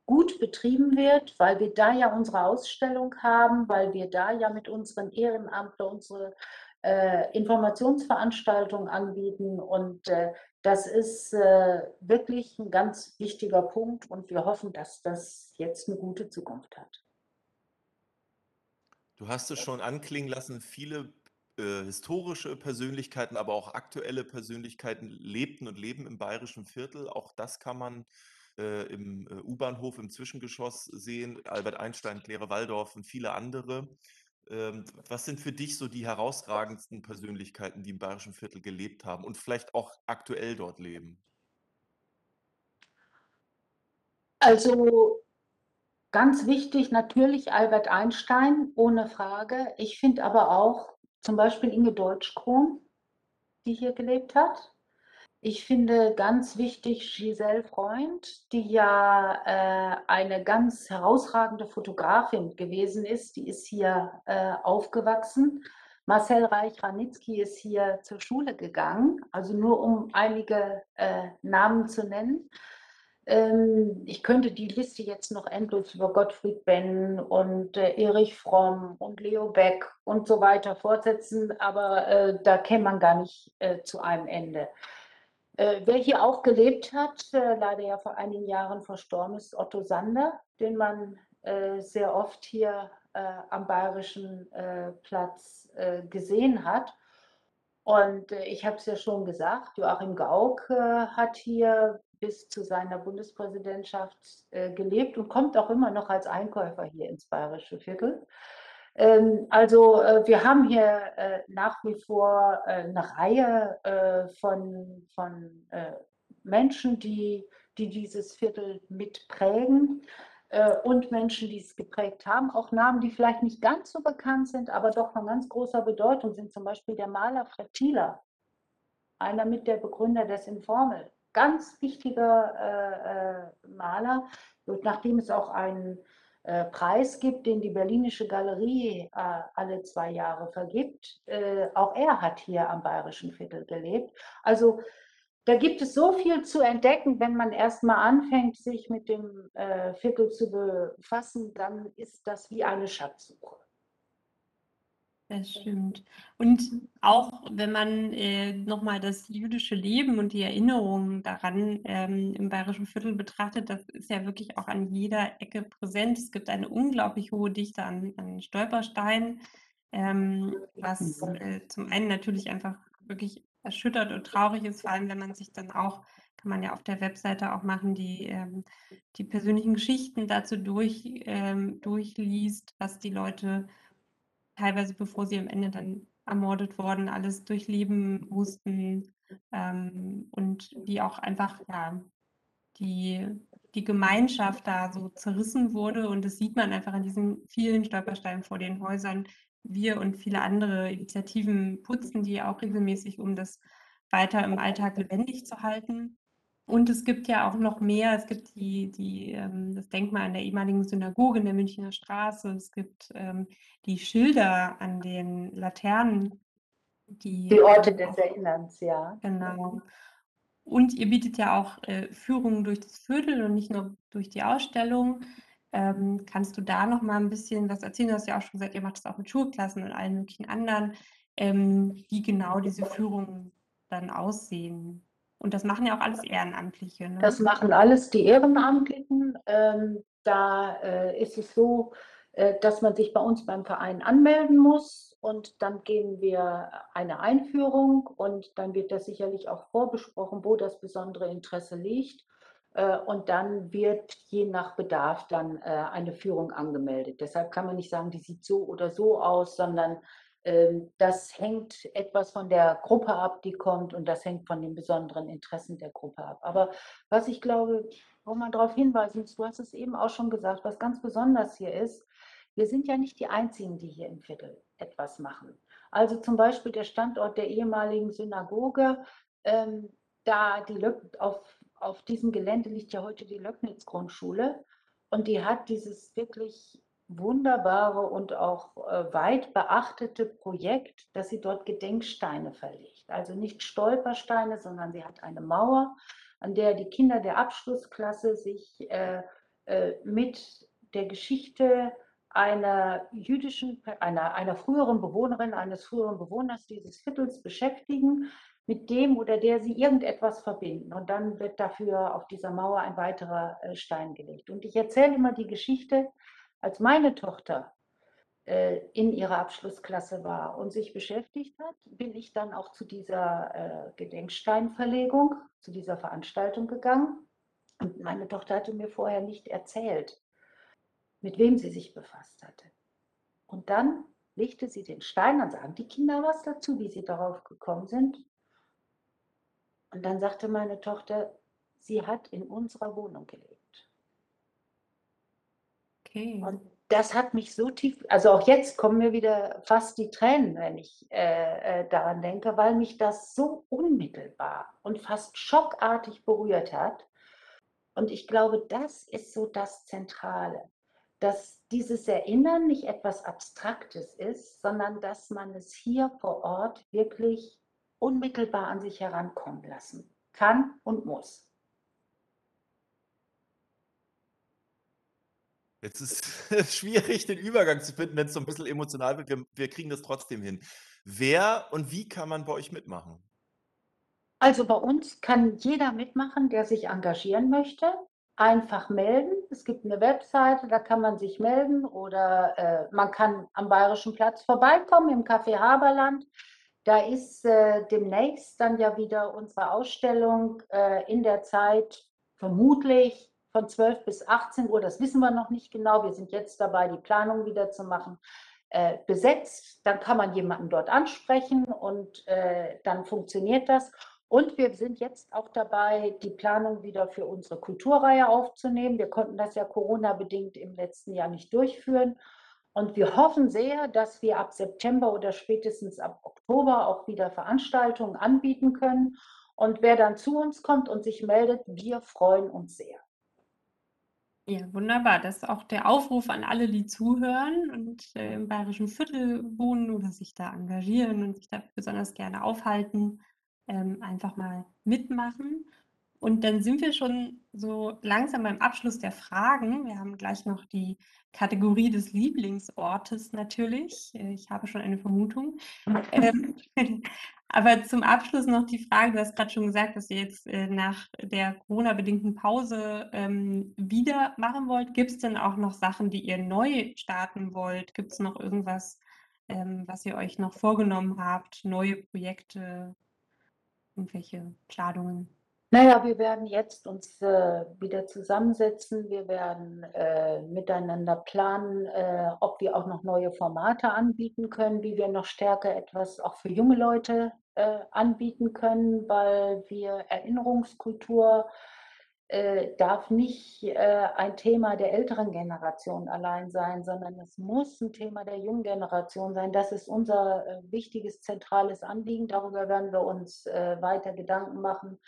Speaker 3: gut betrieben wird, weil wir da ja unsere Ausstellung haben, weil wir da ja mit unseren Ehrenamtlern unsere äh, Informationsveranstaltungen anbieten und äh, das ist äh, wirklich ein ganz wichtiger Punkt und wir hoffen, dass das jetzt eine gute Zukunft hat.
Speaker 2: Du hast es schon anklingen lassen, viele äh, historische Persönlichkeiten, aber auch aktuelle Persönlichkeiten lebten und leben im bayerischen Viertel. Auch das kann man äh, im äh, U-Bahnhof im Zwischengeschoss sehen. Albert Einstein, Claire Waldorf und viele andere. Ähm, was sind für dich so die herausragendsten Persönlichkeiten, die im bayerischen Viertel gelebt haben und vielleicht auch aktuell dort leben?
Speaker 3: Also Ganz wichtig natürlich Albert Einstein, ohne Frage. Ich finde aber auch zum Beispiel Inge Deutschkron, die hier gelebt hat. Ich finde ganz wichtig Giselle Freund, die ja äh, eine ganz herausragende Fotografin gewesen ist. Die ist hier äh, aufgewachsen. Marcel Reich-Ranitzky ist hier zur Schule gegangen, also nur um einige äh, Namen zu nennen. Ähm, ich könnte die Liste jetzt noch endlos über Gottfried Benn und äh, Erich Fromm und Leo Beck und so weiter fortsetzen, aber äh, da käme man gar nicht äh, zu einem Ende. Äh, wer hier auch gelebt hat, äh, leider ja vor einigen Jahren verstorben ist, Otto Sander, den man äh, sehr oft hier am Bayerischen Platz gesehen hat. Und ich habe es ja schon gesagt, Joachim Gauck hat hier bis zu seiner Bundespräsidentschaft äh, gelebt und kommt auch immer noch als Einkäufer hier ins Bayerische Viertel. Ähm, also äh, wir haben hier äh, nach wie vor äh, eine Reihe äh, von, von äh, Menschen, die, die dieses Viertel mitprägen und Menschen, die es geprägt haben. Auch Namen, die vielleicht nicht ganz so bekannt sind, aber doch von ganz großer Bedeutung sind. Zum Beispiel der Maler Fred Thieler, einer mit der Begründer des Informel ganz wichtiger äh, äh, Maler. Und nachdem es auch einen äh, Preis gibt, den die Berlinische Galerie äh, alle zwei Jahre vergibt, äh, auch er hat hier am Bayerischen Viertel gelebt. Also da gibt es so viel zu entdecken, wenn man erst mal anfängt, sich mit dem äh, Viertel zu befassen, dann ist das wie eine Schatzsuche.
Speaker 1: Das stimmt. Und auch wenn man äh, nochmal das jüdische Leben und die Erinnerungen daran ähm, im Bayerischen Viertel betrachtet, das ist ja wirklich auch an jeder Ecke präsent. Es gibt eine unglaublich hohe Dichte an, an Stolpersteinen, ähm, was äh, zum einen natürlich einfach wirklich erschüttert und traurig ist, vor allem wenn man sich dann auch, kann man ja auf der Webseite auch machen, die, ähm, die persönlichen Geschichten dazu durch, ähm, durchliest, was die Leute teilweise bevor sie am Ende dann ermordet wurden, alles durchleben mussten ähm, und wie auch einfach ja, die, die Gemeinschaft da so zerrissen wurde und das sieht man einfach an diesen vielen Stolpersteinen vor den Häusern. Wir und viele andere Initiativen putzen die auch regelmäßig, um das weiter im Alltag lebendig zu halten. Und es gibt ja auch noch mehr. Es gibt die, die, ähm, das Denkmal an der ehemaligen Synagoge in der Münchner Straße. Es gibt ähm, die Schilder an den Laternen.
Speaker 3: Die, die Orte des Erinnerns, ja.
Speaker 1: Genau. Und ihr bietet ja auch äh, Führungen durch das Viertel und nicht nur durch die Ausstellung. Ähm, kannst du da noch mal ein bisschen was erzählen? Du hast ja auch schon gesagt, ihr macht das auch mit Schulklassen und allen möglichen anderen, ähm, wie genau diese Führungen dann aussehen. Und das machen ja auch alles Ehrenamtliche. Ne?
Speaker 3: Das machen alles die Ehrenamtlichen. Ähm, da äh, ist es so, äh, dass man sich bei uns beim Verein anmelden muss und dann geben wir eine Einführung und dann wird das sicherlich auch vorbesprochen, wo das besondere Interesse liegt. Äh, und dann wird je nach Bedarf dann äh, eine Führung angemeldet. Deshalb kann man nicht sagen, die sieht so oder so aus, sondern das hängt etwas von der Gruppe ab, die kommt, und das hängt von den besonderen Interessen der Gruppe ab. Aber was ich glaube, wo man darauf hinweisen muss, du hast es eben auch schon gesagt, was ganz besonders hier ist, wir sind ja nicht die Einzigen, die hier im Viertel etwas machen. Also zum Beispiel der Standort der ehemaligen Synagoge, ähm, da die Lök auf, auf diesem Gelände liegt ja heute die Löcknitz-Grundschule und die hat dieses wirklich wunderbare und auch äh, weit beachtete Projekt, dass sie dort Gedenksteine verlegt. Also nicht Stolpersteine, sondern sie hat eine Mauer, an der die Kinder der Abschlussklasse sich äh, äh, mit der Geschichte einer jüdischen, einer, einer früheren Bewohnerin, eines früheren Bewohners dieses Viertels beschäftigen, mit dem oder der sie irgendetwas verbinden. Und dann wird dafür auf dieser Mauer ein weiterer äh, Stein gelegt. Und ich erzähle immer die Geschichte, als meine Tochter äh, in ihrer Abschlussklasse war und sich beschäftigt hat, bin ich dann auch zu dieser äh, Gedenksteinverlegung, zu dieser Veranstaltung gegangen. Und meine Tochter hatte mir vorher nicht erzählt, mit wem sie sich befasst hatte. Und dann legte sie den Stein, dann sagen die Kinder was dazu, wie sie darauf gekommen sind. Und dann sagte meine Tochter, sie hat in unserer Wohnung gelebt. Okay. Und das hat mich so tief, also auch jetzt kommen mir wieder fast die Tränen, wenn ich äh, äh daran denke, weil mich das so unmittelbar und fast schockartig berührt hat. Und ich glaube, das ist so das Zentrale dass dieses Erinnern nicht etwas Abstraktes ist, sondern dass man es hier vor Ort wirklich unmittelbar an sich herankommen lassen kann und muss.
Speaker 2: Jetzt ist es schwierig, den Übergang zu finden, wenn es so ein bisschen emotional wird. Wir, wir kriegen das trotzdem hin. Wer und wie kann man bei euch mitmachen?
Speaker 3: Also bei uns kann jeder mitmachen, der sich engagieren möchte einfach melden. Es gibt eine Webseite, da kann man sich melden oder äh, man kann am Bayerischen Platz vorbeikommen im Café Haberland. Da ist äh, demnächst dann ja wieder unsere Ausstellung äh, in der Zeit vermutlich von 12 bis 18 Uhr. Das wissen wir noch nicht genau. Wir sind jetzt dabei, die Planung wieder zu machen. Äh, besetzt, dann kann man jemanden dort ansprechen und äh, dann funktioniert das. Und wir sind jetzt auch dabei, die Planung wieder für unsere Kulturreihe aufzunehmen. Wir konnten das ja Corona-bedingt im letzten Jahr nicht durchführen. Und wir hoffen sehr, dass wir ab September oder spätestens ab Oktober auch wieder Veranstaltungen anbieten können. Und wer dann zu uns kommt und sich meldet, wir freuen uns sehr.
Speaker 1: Ja, wunderbar. Das ist auch der Aufruf an alle, die zuhören und äh, im Bayerischen Viertel wohnen oder sich da engagieren und sich da besonders gerne aufhalten ähm, einfach mal mitmachen. Und dann sind wir schon so langsam beim Abschluss der Fragen. Wir haben gleich noch die Kategorie des Lieblingsortes natürlich. Äh, ich habe schon eine Vermutung. ähm, aber zum Abschluss noch die Frage, du hast gerade schon gesagt, dass ihr jetzt äh, nach der Corona-bedingten Pause ähm, wieder machen wollt. Gibt es denn auch noch Sachen, die ihr neu starten wollt? Gibt es noch irgendwas, ähm, was ihr euch noch vorgenommen habt? Neue Projekte? irgendwelche Planungen?
Speaker 3: Naja, wir werden jetzt uns äh, wieder zusammensetzen. Wir werden äh, miteinander planen, äh, ob wir auch noch neue Formate anbieten können, wie wir noch stärker etwas auch für junge Leute äh, anbieten können, weil wir Erinnerungskultur äh, darf nicht äh, ein Thema der älteren Generation allein sein, sondern es muss ein Thema der jungen Generation sein. Das ist unser wichtiges, zentrales Anliegen. Darüber werden wir uns weiter Gedanken machen.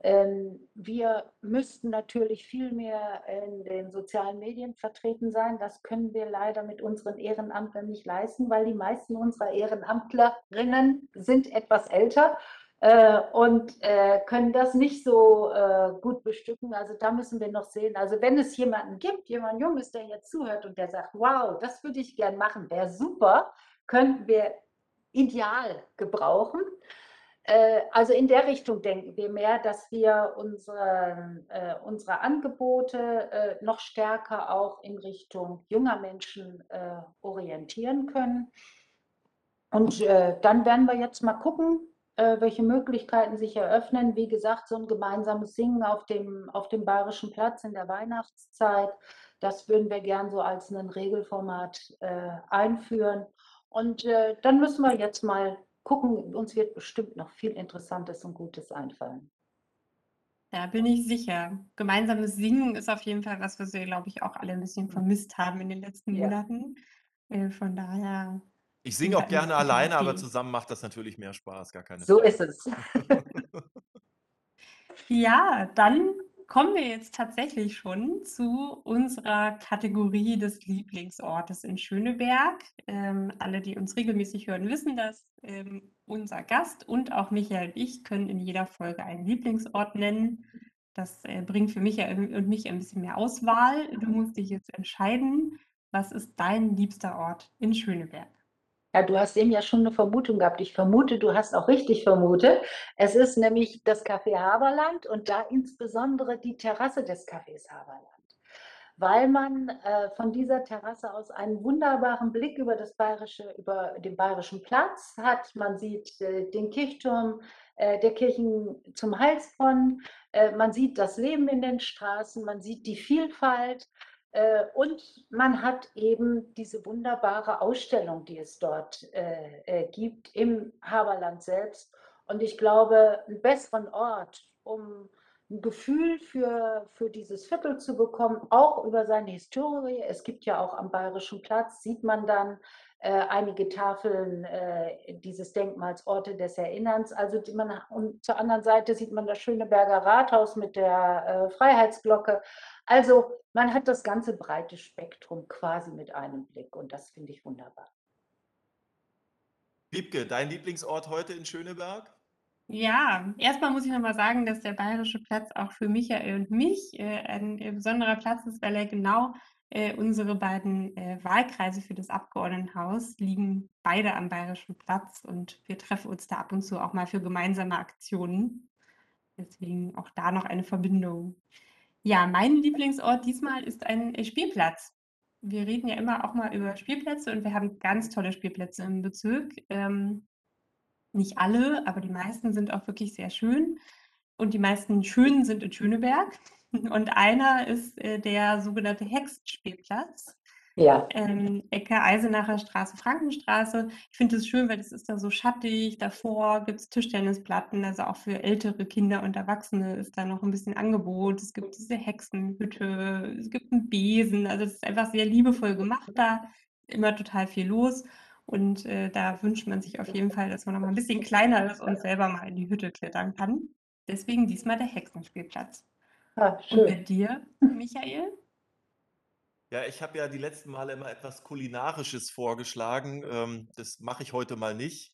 Speaker 3: Ähm, wir müssten natürlich viel mehr in den sozialen Medien vertreten sein. Das können wir leider mit unseren Ehrenamtlern nicht leisten, weil die meisten unserer Ehrenamtlerinnen sind etwas älter äh, und äh, können das nicht so äh, gut bestücken. Also da müssen wir noch sehen. Also wenn es jemanden gibt, jemand Junges, der jetzt zuhört und der sagt, wow, das würde ich gern machen, wäre super, könnten wir ideal gebrauchen. Äh, also in der Richtung denken wir mehr, dass wir unsere, äh, unsere Angebote äh, noch stärker auch in Richtung junger Menschen orientieren können. Und dann werden wir jetzt mal gucken, äh, welche Möglichkeiten sich eröffnen. Wie gesagt, so ein gemeinsames Singen auf dem, auf dem Bayerischen Platz in der Weihnachtszeit, das würden wir gern so als ein Regelformat äh, einführen. Und äh, dann müssen wir jetzt mal gucken, uns wird bestimmt noch viel Interessantes und Gutes einfallen.
Speaker 1: Da bin ich sicher. Gemeinsames Singen ist auf jeden Fall was, was wir, glaube ich, auch alle ein bisschen vermisst haben in den letzten ja. Monaten. Äh, von daher
Speaker 2: ich singe auch gerne alleine, aber zusammen macht das natürlich mehr Spaß, gar keine
Speaker 3: So Frage. ist es.
Speaker 1: Ja, dann kommen wir jetzt tatsächlich schon zu unserer Kategorie des Lieblingsortes in Schöneberg. Ähm, alle, die uns regelmäßig hören, wissen das. Ähm, unser Gast und auch Michael und ich können in jeder Folge einen Lieblingsort nennen. Das äh, bringt für mich und mich ein bisschen mehr Auswahl. Du musst dich jetzt entscheiden, was ist dein liebster Ort in Schöneberg?
Speaker 3: Ja, du hast eben ja schon eine Vermutung gehabt. Ich vermute, du hast auch richtig vermutet. Es ist nämlich das Café Haberland und da insbesondere die Terrasse des Cafés Haberland. Weil man äh, von dieser Terrasse aus einen wunderbaren Blick über das bayerische, über den bayerischen Platz hat. Man sieht äh, den Kirchturm äh, der Kirchen zum Heilsbronn. Äh, man sieht das Leben in den Straßen. Man sieht die Vielfalt. Äh, und man hat eben diese wunderbare Ausstellung, die es dort äh, äh, gibt im Haberland selbst. Und ich glaube, einen besseren Ort, um ein Gefühl für, für dieses Viertel zu bekommen, auch über seine Historie. Es gibt ja auch am Bayerischen Platz, sieht man dann äh, einige Tafeln äh, dieses Denkmals Orte des Erinnerns. Also man, und zur anderen Seite sieht man das Schöneberger Rathaus mit der äh, Freiheitsglocke. Also man hat das ganze breite Spektrum quasi mit einem Blick und das finde ich wunderbar.
Speaker 2: Wiebke, dein Lieblingsort heute in Schöneberg?
Speaker 1: Ja, erstmal muss ich nochmal sagen, dass der Bayerische Platz auch für Michael und mich äh, ein äh, besonderer Platz ist, weil er genau äh, unsere beiden äh, Wahlkreise für das Abgeordnetenhaus liegen beide am Bayerischen Platz und wir treffen uns da ab und zu auch mal für gemeinsame Aktionen. Deswegen auch da noch eine Verbindung. Ja, mein Lieblingsort diesmal ist ein äh, Spielplatz. Wir reden ja immer auch mal über Spielplätze und wir haben ganz tolle Spielplätze im Bezirk. Ähm, nicht alle, aber die meisten sind auch wirklich sehr schön. Und die meisten schönen sind in Schöneberg. Und einer ist äh, der sogenannte Hexenspielplatz.
Speaker 3: Ja.
Speaker 1: Ähm, Ecke Eisenacher Straße, Frankenstraße. Ich finde es schön, weil es ist da so schattig. Davor gibt es Tischtennisplatten, also auch für ältere Kinder und Erwachsene ist da noch ein bisschen Angebot. Es gibt diese Hexenhütte, es gibt einen Besen. Also es ist einfach sehr liebevoll gemacht da. Immer total viel los. Und äh, da wünscht man sich auf jeden Fall, dass man noch mal ein bisschen kleiner ist und selber mal in die Hütte klettern kann. Deswegen diesmal der Hexenspielplatz.
Speaker 3: Ah,
Speaker 1: und bei dir, Michael?
Speaker 2: Ja, ich habe ja die letzten Male immer etwas Kulinarisches vorgeschlagen. Ähm, das mache ich heute mal nicht.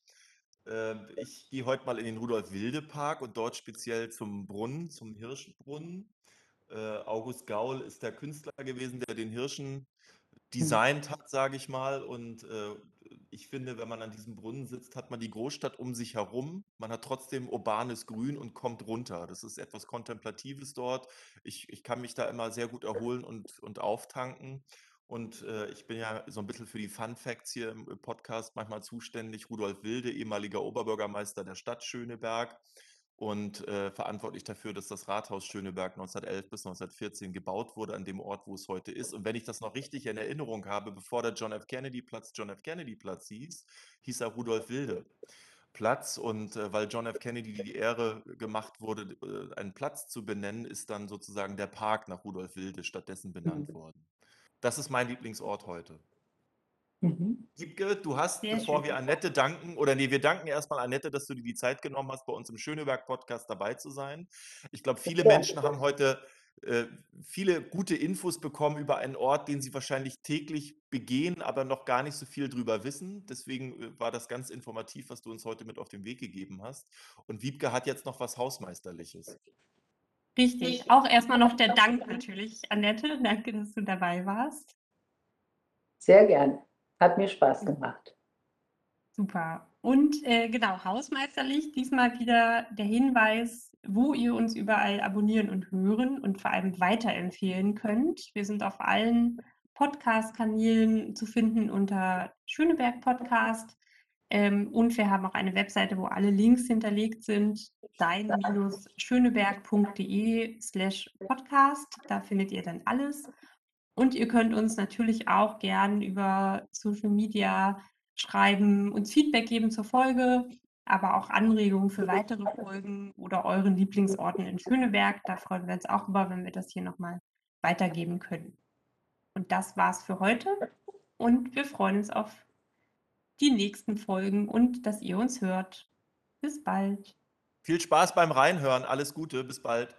Speaker 2: Ähm, ich gehe heute mal in den Rudolf-Wilde-Park und dort speziell zum Brunnen, zum Hirschbrunnen. Äh, August Gaul ist der Künstler gewesen, der den Hirschen designt hat, sage ich mal. Und äh, ich finde, wenn man an diesem Brunnen sitzt, hat man die Großstadt um sich herum. Man hat trotzdem urbanes Grün und kommt runter. Das ist etwas Kontemplatives dort. Ich, ich kann mich da immer sehr gut erholen und, und auftanken. Und äh, ich bin ja so ein bisschen für die Fun Facts hier im Podcast manchmal zuständig. Rudolf Wilde, ehemaliger Oberbürgermeister der Stadt Schöneberg und äh, verantwortlich dafür, dass das Rathaus Schöneberg 1911 bis 1914 gebaut wurde an dem Ort, wo es heute ist. Und wenn ich das noch richtig in Erinnerung habe, bevor der John F. Kennedy Platz John F. Kennedy Platz hieß, hieß er Rudolf Wilde. Platz und äh, weil John F. Kennedy die Ehre gemacht wurde, äh, einen Platz zu benennen, ist dann sozusagen der Park nach Rudolf Wilde stattdessen benannt mhm. worden. Das ist mein Lieblingsort heute. Mhm. Wiebke, du hast, Sehr bevor schön. wir Annette danken, oder nee, wir danken erstmal Annette, dass du dir die Zeit genommen hast, bei uns im Schöneberg-Podcast dabei zu sein. Ich glaube, viele ja. Menschen haben heute äh, viele gute Infos bekommen über einen Ort, den sie wahrscheinlich täglich begehen, aber noch gar nicht so viel drüber wissen. Deswegen äh, war das ganz informativ, was du uns heute mit auf den Weg gegeben hast. Und Wiebke hat jetzt noch was Hausmeisterliches.
Speaker 1: Richtig. Auch erstmal noch der Dank natürlich, Annette. Danke, dass du dabei warst.
Speaker 3: Sehr gern. Hat mir Spaß gemacht.
Speaker 1: Super. Und äh, genau, hausmeisterlich, diesmal wieder der Hinweis, wo ihr uns überall abonnieren und hören und vor allem weiterempfehlen könnt. Wir sind auf allen Podcast-Kanälen zu finden unter Schöneberg Podcast. Ähm, und wir haben auch eine Webseite, wo alle Links hinterlegt sind, dein-schöneberg.de slash podcast. Da findet ihr dann alles. Und ihr könnt uns natürlich auch gern über Social Media schreiben, uns Feedback geben zur Folge, aber auch Anregungen für weitere Folgen oder euren Lieblingsorten in Schöneberg. Da freuen wir uns auch über, wenn wir das hier nochmal weitergeben können. Und das war's für heute. Und wir freuen uns auf die nächsten Folgen und dass ihr uns hört. Bis bald.
Speaker 2: Viel Spaß beim Reinhören. Alles Gute. Bis bald.